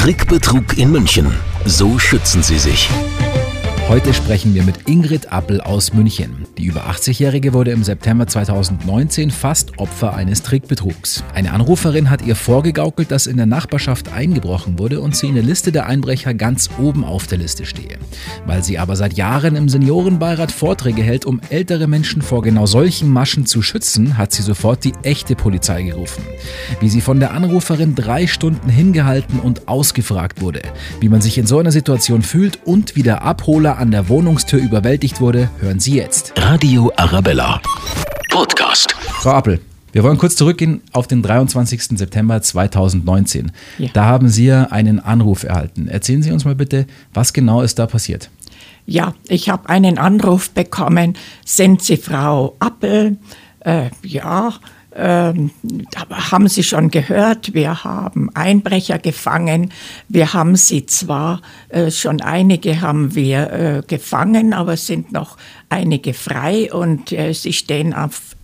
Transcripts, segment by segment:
Trickbetrug in München. So schützen Sie sich. Heute sprechen wir mit Ingrid Appel aus München. Die über 80-Jährige wurde im September 2019 fast Opfer eines Trickbetrugs. Eine Anruferin hat ihr vorgegaukelt, dass in der Nachbarschaft eingebrochen wurde und sie in der Liste der Einbrecher ganz oben auf der Liste stehe. Weil sie aber seit Jahren im Seniorenbeirat Vorträge hält, um ältere Menschen vor genau solchen Maschen zu schützen, hat sie sofort die echte Polizei gerufen. Wie sie von der Anruferin drei Stunden hingehalten und ausgefragt wurde, wie man sich in so einer Situation fühlt und wie der Abholer an der Wohnungstür überwältigt wurde, hören Sie jetzt. Radio Arabella. Podcast. Frau Appel, wir wollen kurz zurückgehen auf den 23. September 2019. Ja. Da haben Sie ja einen Anruf erhalten. Erzählen Sie uns mal bitte, was genau ist da passiert? Ja, ich habe einen Anruf bekommen. Sind Sie Frau Appel? Äh, ja. Ähm, haben Sie schon gehört, wir haben Einbrecher gefangen. Wir haben sie zwar, äh, schon einige haben wir äh, gefangen, aber es sind noch einige frei und äh, sie stehen auf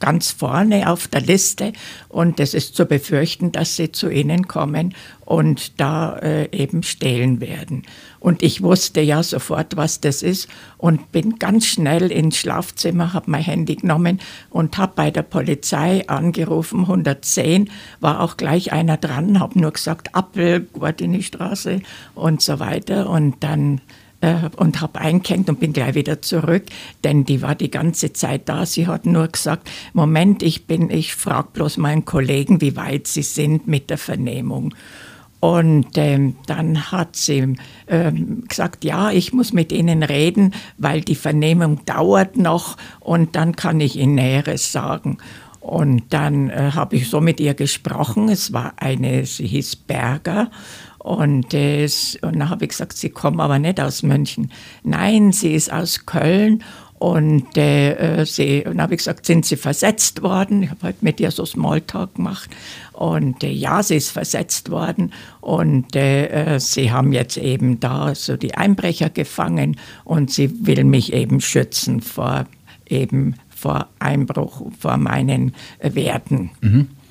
ganz vorne auf der Liste und es ist zu befürchten, dass sie zu ihnen kommen und da äh, eben stehlen werden. Und ich wusste ja sofort, was das ist und bin ganz schnell ins Schlafzimmer, habe mein Handy genommen und habe bei der Polizei angerufen, 110, war auch gleich einer dran, habe nur gesagt, Appel, Guardini-Straße und so weiter und dann äh, und habe eingehängt und bin gleich wieder zurück, denn die war die ganze Zeit da. Sie hat nur gesagt, Moment, ich bin, ich frage bloß meinen Kollegen, wie weit sie sind mit der Vernehmung. Und ähm, dann hat sie ähm, gesagt, ja, ich muss mit Ihnen reden, weil die Vernehmung dauert noch und dann kann ich Ihnen Näheres sagen. Und dann äh, habe ich so mit ihr gesprochen. Es war eine, sie hieß Berger. Und, äh, und dann habe ich gesagt, sie kommt aber nicht aus München. Nein, sie ist aus Köln. Und äh, äh, sie, dann habe ich gesagt, sind Sie versetzt worden? Ich habe halt mit ihr so Smalltalk gemacht. Und äh, ja, sie ist versetzt worden. Und äh, äh, sie haben jetzt eben da so die Einbrecher gefangen. Und sie will mich eben schützen vor eben vor Einbruch, vor meinen äh, Werten.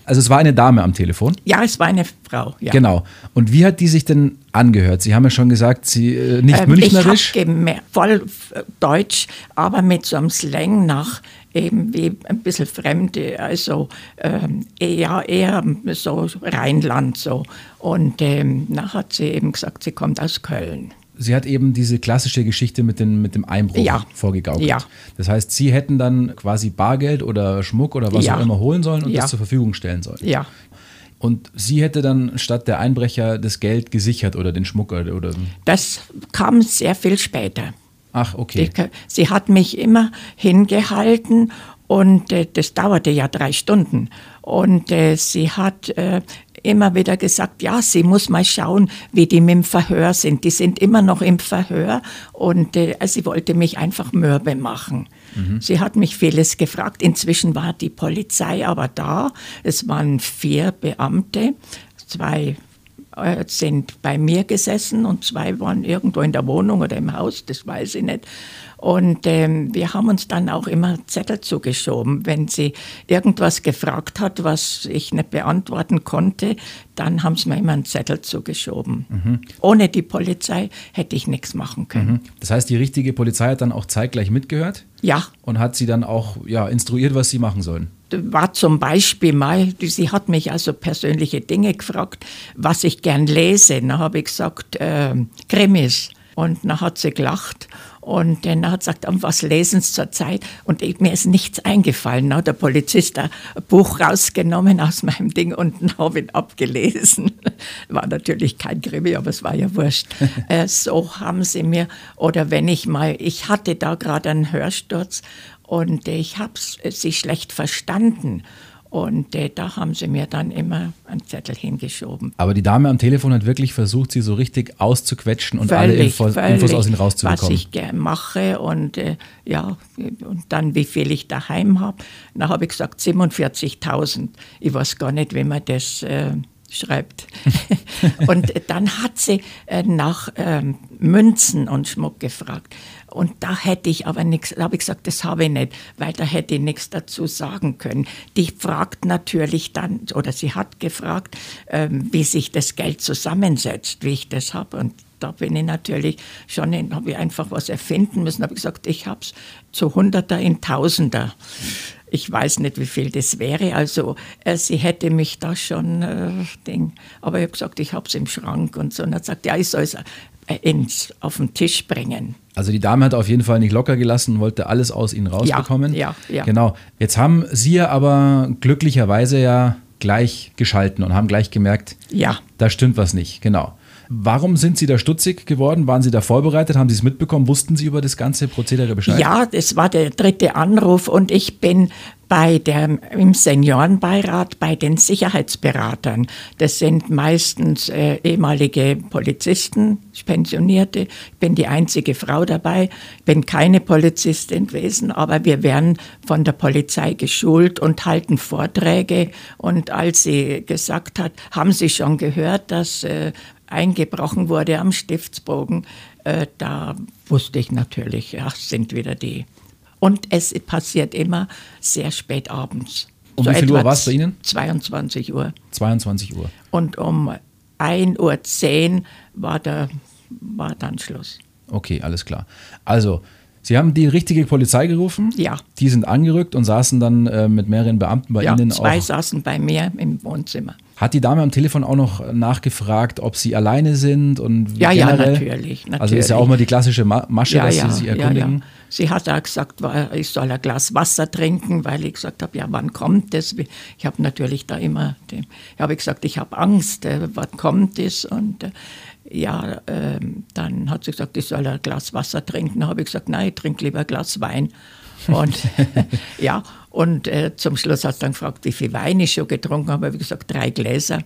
Also es war eine Dame am Telefon. Ja, es war eine Frau. Ja. Genau. Und wie hat die sich denn angehört? Sie haben ja schon gesagt, sie äh, nicht Ähm, münchnerisch. Ich voll äh, Deutsch, aber mit so einem Slang nach eben wie ein bisschen Fremde, also ähm, eher, eher so Rheinland so. Und ähm, dann hat sie eben gesagt, sie kommt aus Köln. Sie hat eben diese klassische Geschichte mit, den, mit dem Einbruch Ja. vorgegaukelt. Ja. Das heißt, Sie hätten dann quasi Bargeld oder Schmuck oder was Ja. auch immer holen sollen und Ja. das zur Verfügung stellen sollen. Ja. Und sie hätte dann statt der Einbrecher das Geld gesichert oder den Schmuck oder. oder Das kam sehr viel später. ach, okay. Die, sie hat mich immer hingehalten und äh, das dauerte ja drei Stunden. Und äh, sie hat äh, immer wieder gesagt, ja, sie muss mal schauen, wie die mit dem Verhör sind. Die sind immer noch im Verhör und äh, sie wollte mich einfach mürbe machen. Sie hat mich vieles gefragt. Inzwischen war die Polizei aber da. Es waren vier Beamte, zwei äh, sind bei mir gesessen und zwei waren irgendwo in der Wohnung oder im Haus, das weiß ich nicht. Und ähm, wir haben uns dann auch immer Zettel zugeschoben. Wenn sie irgendwas gefragt hat, was ich nicht beantworten konnte, dann haben sie mir immer einen Zettel zugeschoben. Ohne die Polizei hätte ich nichts machen können. Das heißt, die richtige Polizei hat dann auch zeitgleich mitgehört Ja, und hat sie dann auch ja, instruiert, was sie machen sollen. War zum Beispiel mal, sie hat mich also persönliche Dinge gefragt, was ich gern lese. Dann habe ich gesagt, ähm, Krimis. Und dann hat sie gelacht und dann hat sie gesagt, "Und was lesen Sie zurzeit? Und mir ist nichts eingefallen. Dann hat der Polizist ein Buch rausgenommen aus meinem Ding und habe ich ihn abgelesen. War natürlich kein Krimi, aber es war ja wurscht. äh, so haben sie mir, oder wenn ich mal, ich hatte da gerade einen Hörsturz und ich habe sie schlecht verstanden. Und äh, da haben sie mir dann immer einen Zettel hingeschoben. Aber die Dame am Telefon hat wirklich versucht, sie so richtig auszuquetschen und alle Infos, Infos aus ihnen was rauszubekommen. ich gerne mache und äh, ja, und dann wie viel ich daheim habe. Dann habe ich gesagt 47.000. Ich weiß gar nicht, wie man das äh, schreibt. Und dann hat sie äh, nach ähm, Münzen und Schmuck gefragt. Und da hätte ich aber nichts, da habe ich gesagt, das habe ich nicht, weil da hätte ich nichts dazu sagen können. Die fragt natürlich dann, oder sie hat gefragt, ähm, wie sich das Geld zusammensetzt, wie ich das habe. Und da bin ich natürlich schon, habe ich einfach was erfinden müssen, habe ich gesagt, ich habe es zu Hunderter in Tausender. Ich weiß nicht, wie viel das wäre. Also äh, sie hätte mich da schon, äh, Ding. aber ich habe gesagt, ich habe es im Schrank und so. Und hat gesagt, ja, ich soll es ins, auf den Tisch bringen. Also die Dame hat auf jeden Fall nicht locker gelassen, wollte alles aus ihnen rausbekommen. Ja, ja, ja. Genau. Jetzt haben Sie ja aber glücklicherweise ja gleich geschalten und haben gleich gemerkt, Ja. da stimmt was nicht. Genau. Warum sind Sie da stutzig geworden? Waren Sie da vorbereitet? Haben Sie es mitbekommen? Wussten Sie über das ganze Prozedere Bescheid? Ja, das war der dritte Anruf und ich bin bei der, im Seniorenbeirat bei den Sicherheitsberatern. Das sind meistens äh, ehemalige Polizisten, Pensionierte. Ich bin die einzige Frau dabei. Ich bin keine Polizistin gewesen, aber wir werden von der Polizei geschult und halten Vorträge. Und als sie gesagt hat, haben Sie schon gehört, dass äh, eingebrochen wurde am Stiftsbogen, äh, da wusste ich natürlich, ja, sind wieder die. Und es passiert immer sehr spät abends. Um wie viel Uhr war's bei Ihnen? 22 Uhr. 22 Uhr. Und um 1.10 Uhr war, der, war dann Schluss. Okay, alles klar. Also, Sie haben die richtige Polizei gerufen. Ja. Die sind angerückt und saßen dann äh, mit mehreren Beamten bei Ja, Ihnen zwei auch. saßen bei mir im Wohnzimmer. Hat die Dame am Telefon auch noch nachgefragt, ob Sie alleine sind und wie Ja, ja, generell? natürlich, Also ist ja natürlich. auch mal die klassische Ma Masche, dass Sie sich erkundigen. Sie hat auch gesagt, ich soll ein Glas Wasser trinken, weil ich gesagt habe, ja, wann kommt das? Ich habe natürlich da immer, den, ich habe gesagt, ich habe Angst, äh, wann kommt das? Und äh, ja, ähm, dann hat sie gesagt, ich soll ein Glas Wasser trinken. Da habe ich gesagt, nein, ich trinke lieber ein Glas Wein. Und ja, und äh, zum Schluss hat sie dann gefragt, wie viel Wein ich schon getrunken habe. Habe ich gesagt, drei Gläser.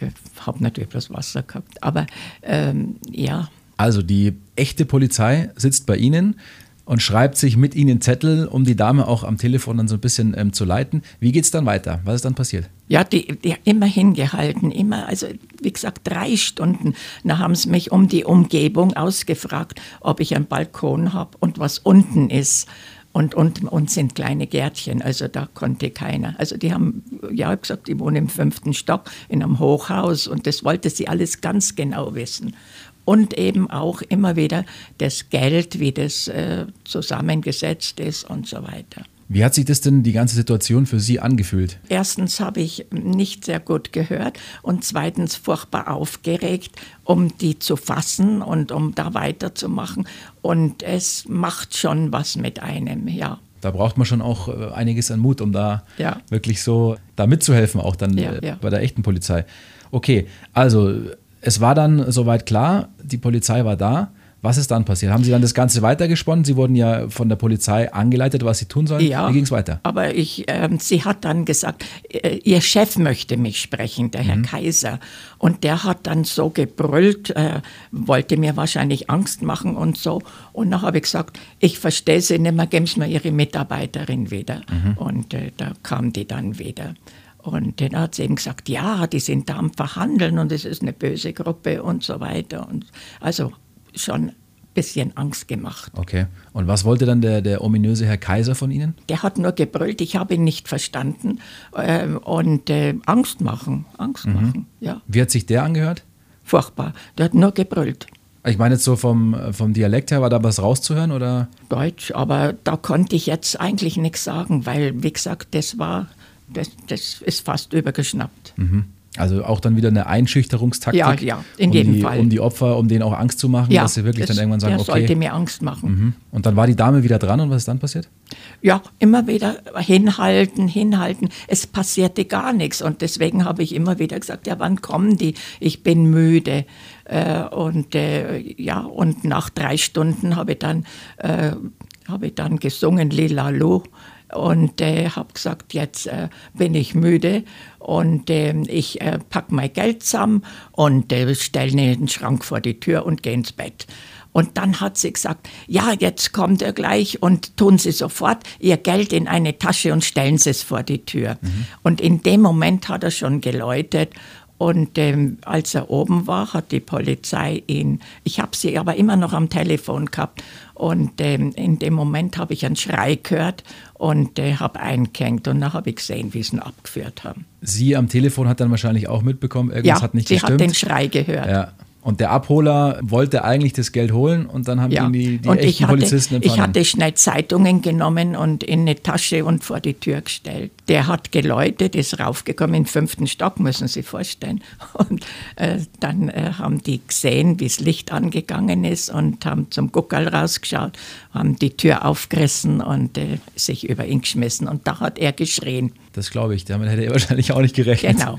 Ich habe natürlich bloß Wasser gehabt. Aber ähm, ja, Also die echte Polizei sitzt bei Ihnen und schreibt sich mit Ihnen Zettel, um die Dame auch am Telefon dann so ein bisschen ähm, zu leiten. Wie geht es dann weiter? Was ist dann passiert? Ja, die, die immer hingehalten, immer, also wie gesagt, drei Stunden. Da haben sie mich um die Umgebung ausgefragt, ob ich einen Balkon habe und was unten ist. Und unten uns sind kleine Gärtchen, also da konnte keiner. Also die haben, ja, ich gesagt, die wohnen im fünften Stock in einem Hochhaus und das wollte sie alles ganz genau wissen. Und eben auch immer wieder das Geld, wie das äh, zusammengesetzt ist und so weiter. Wie hat sich das denn die ganze Situation für Sie angefühlt? Erstens habe ich nicht sehr gut gehört und zweitens furchtbar aufgeregt, um die zu fassen und um da weiterzumachen. Und es macht schon was mit einem, ja. Da braucht man schon auch äh, einiges an Mut, um da Ja. wirklich so da mitzuhelfen, auch dann Ja, äh, ja. bei der echten Polizei. Okay, also es war dann soweit klar, die Polizei war da. Was ist dann passiert? Haben Sie dann das Ganze weitergesponnen? Sie wurden ja von der Polizei angeleitet, was Sie tun sollen. Ja, Wie ging es weiter? Aber ich, ähm, sie hat dann gesagt, äh, ihr Chef möchte mich sprechen, der Mhm. Herr Kaiser. Und der hat dann so gebrüllt, äh, wollte mir wahrscheinlich Angst machen und so. Und dann habe ich gesagt, ich verstehe Sie nicht mehr, geben Sie mir Ihre Mitarbeiterin wieder. Mhm. Und äh, da kam die dann wieder. Und dann hat sie eben gesagt, ja, die sind da am Verhandeln und es ist eine böse Gruppe und so weiter. Und also schon ein bisschen Angst gemacht. Okay. Und was wollte dann der, der ominöse Herr Kaiser von Ihnen? Der hat nur gebrüllt, ich habe ihn nicht verstanden. Ähm, und äh, Angst machen, Angst machen, ja. Wie hat sich der angehört? Furchtbar. Der hat nur gebrüllt. Ich meine jetzt so vom, vom Dialekt her, war da was rauszuhören oder? Deutsch, aber da konnte ich jetzt eigentlich nichts sagen, weil, wie gesagt, das war, das, das ist fast übergeschnappt. Also auch dann wieder eine Einschüchterungstaktik. Ja, ja, in um jedem die, Fall. Um die Opfer, um denen auch Angst zu machen, dass sie wirklich das- dann irgendwann sagen, der sollte okay. mir Angst machen. Mhm. Und dann war die Dame wieder dran und was ist dann passiert? Ja, immer wieder hinhalten, hinhalten. Es passierte gar nichts. Und deswegen habe ich immer wieder gesagt, ja, wann kommen die? Ich bin müde. Äh, und äh, ja, und nach drei Stunden habe ich dann, äh, habe ich dann gesungen Lila Lu und äh, habe gesagt, jetzt äh, bin ich müde und äh, ich äh, pack mein Geld zusammen und äh, stelle den Schrank vor die Tür und gehe ins Bett. Und dann hat sie gesagt, ja, jetzt kommt er gleich und tun Sie sofort Ihr Geld in eine Tasche und stellen Sie es vor die Tür. Und in dem Moment hat er schon geläutet Und ähm, als er oben war, hat die Polizei ihn, ich habe sie aber immer noch am Telefon gehabt. Und ähm, in dem Moment habe ich einen Schrei gehört und äh, habe eingehängt. Und dann habe ich gesehen, wie sie ihn abgeführt haben. Sie am Telefon hat dann wahrscheinlich auch mitbekommen, irgendwas ja, hat nicht sie gestimmt. hat den Schrei gehört. Ja. Und der Abholer wollte eigentlich das Geld holen und dann haben Ja. ihn die, die und echten ich hatte, Polizisten ich empfangen. hatte schnell Zeitungen genommen und in eine Tasche und vor die Tür gestellt. Der hat geläutet, ist raufgekommen, im fünften Stock, müssen Sie sich vorstellen. Und äh, dann äh, haben die gesehen, wie das Licht angegangen ist und haben zum Guckerl rausgeschaut, haben die Tür aufgerissen und äh, sich über ihn geschmissen. Und da hat er geschrien. Das glaube ich, damit hätte er wahrscheinlich auch nicht gerechnet. Genau,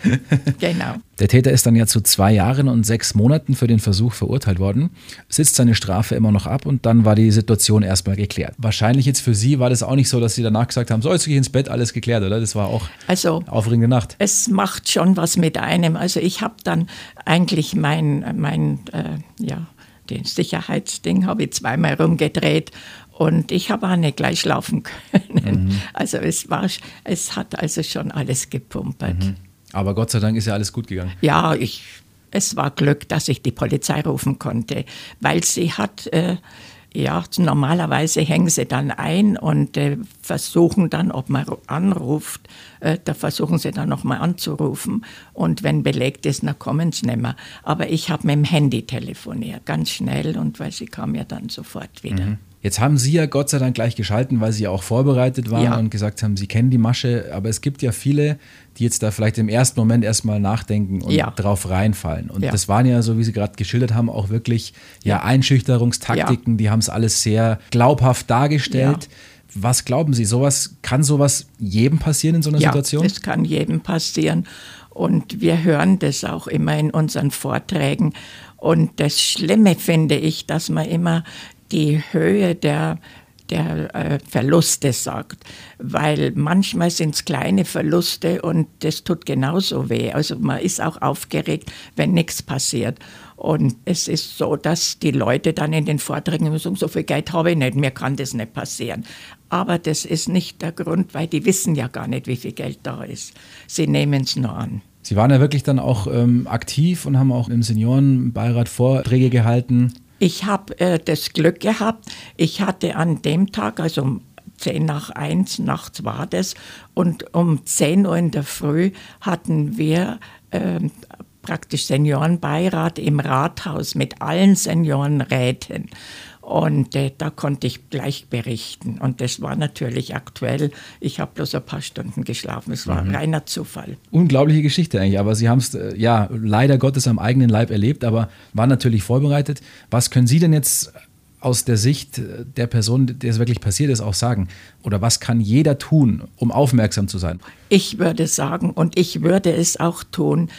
genau. Der Täter ist dann ja zu zwei Jahren und sechs Monaten für den Versuch verurteilt worden, sitzt seine Strafe immer noch ab und dann war die Situation erstmal geklärt. Wahrscheinlich jetzt für Sie war das auch nicht so, dass Sie danach gesagt haben, so jetzt gehe ich ins Bett, alles geklärt, oder? Das war auch Also aufregende Nacht. es macht schon was mit einem. Also ich habe dann eigentlich mein, mein äh, ja, den Sicherheitsding habe ich zweimal rumgedreht und ich habe auch nicht gleich schlafen können. Also es war, es hat also schon alles gepumpert. Aber Gott sei Dank ist ja alles gut gegangen. Ja, ich, es war Glück, dass ich die Polizei rufen konnte, weil sie hat, äh, ja, normalerweise hängen sie dann ein und äh, versuchen dann, ob man ru- anruft, äh, da versuchen sie dann nochmal anzurufen und wenn belegt ist, dann kommen sie nicht mehr. Aber ich habe mit dem Handy telefoniert, ganz schnell und weil sie kam ja dann sofort wieder. Jetzt haben Sie ja Gott sei Dank gleich geschalten, weil Sie ja auch vorbereitet waren Ja. und gesagt haben, Sie kennen die Masche. Aber es gibt ja viele, die jetzt da vielleicht im ersten Moment erstmal nachdenken und Ja. drauf reinfallen. Und Ja. das waren ja, so wie Sie gerade geschildert haben, auch wirklich ja, Einschüchterungstaktiken. Die haben es alles sehr glaubhaft dargestellt. Was glauben Sie, sowas, kann sowas jedem passieren in so einer Ja, Situation? das kann jedem passieren. Und wir hören das auch immer in unseren Vorträgen. Und das Schlimme finde ich, dass man immer die Höhe der, der äh, Verluste sagt. Weil manchmal sind es kleine Verluste und das tut genauso weh. Also man ist auch aufgeregt, wenn nichts passiert. Und es ist so, dass die Leute dann in den Vorträgen immer sagen, so viel Geld habe ich nicht, mir kann das nicht passieren. Aber das ist nicht der Grund, weil die wissen ja gar nicht, wie viel Geld da ist. Sie nehmen es nur an. Sie waren ja wirklich dann auch ähm, aktiv und haben auch im Seniorenbeirat Vorträge gehalten. Ich habe äh, das Glück gehabt, ich hatte an dem Tag, also um 10 nach 1 nachts war das, und um 10 Uhr in der Früh hatten wir ähm, praktisch Seniorenbeirat im Rathaus mit allen Seniorenräten. Und äh, da konnte ich gleich berichten. Und das war natürlich aktuell. Ich habe bloß ein paar Stunden geschlafen. Es war reiner Zufall. Unglaubliche Geschichte eigentlich, aber Sie haben es äh, ja leider Gottes am eigenen Leib erlebt, aber waren natürlich vorbereitet. Was können Sie denn jetzt aus der Sicht äh, der Person, der es wirklich passiert ist, auch sagen? Oder was kann jeder tun, um aufmerksam zu sein? Ich würde sagen, und ich würde es auch tun,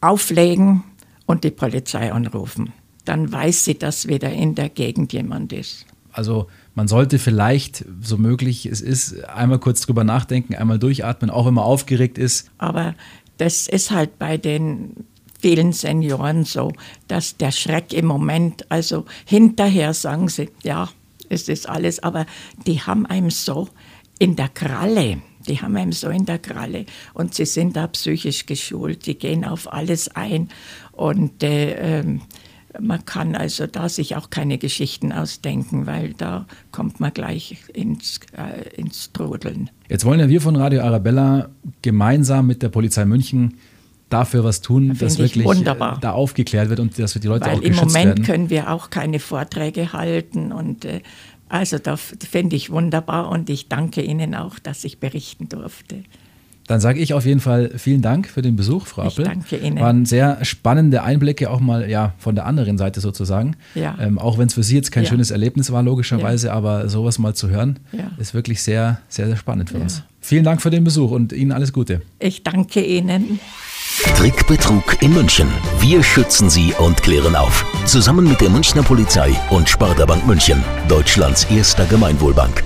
auflegen und die Polizei anrufen. Dann weiß sie, dass wieder in der Gegend jemand ist. Also man sollte vielleicht, so möglich es ist, einmal kurz drüber nachdenken, einmal durchatmen, auch wenn man aufgeregt ist. Aber das ist halt bei den vielen Senioren so, dass der Schreck im Moment, also hinterher sagen sie, ja, es ist alles, aber die haben einem so in der Kralle. Die haben einem so in der Kralle und sie sind da psychisch geschult, die gehen auf alles ein und äh, ähm, man kann also da sich auch keine Geschichten ausdenken, weil da kommt man gleich ins, äh, ins Trudeln. Jetzt wollen ja wir von Radio Arabella gemeinsam mit der Polizei München dafür was tun, Finde dass ich wirklich wunderbar. äh, da aufgeklärt wird und dass wir die Leute Weil auch im geschützt Moment werden. können wir auch keine Vorträge halten und äh, also das finde ich wunderbar und ich danke Ihnen auch, dass ich berichten durfte. Dann sage ich auf jeden Fall vielen Dank für den Besuch, Frau Ich Appel. danke Ihnen. Waren sehr spannende Einblicke, auch mal ja von der anderen Seite sozusagen. Ja. Ähm, auch wenn es für Sie jetzt kein Ja. schönes Erlebnis war, logischerweise, aber sowas mal zu hören, Ja. ist wirklich sehr, sehr, sehr spannend für Ja. uns. Vielen Dank für den Besuch und Ihnen alles Gute. Ich danke Ihnen. Trickbetrug in München. Wir schützen Sie und klären auf. Zusammen mit der Münchner Polizei und Sparda Bank München, Deutschlands erster Gemeinwohlbank.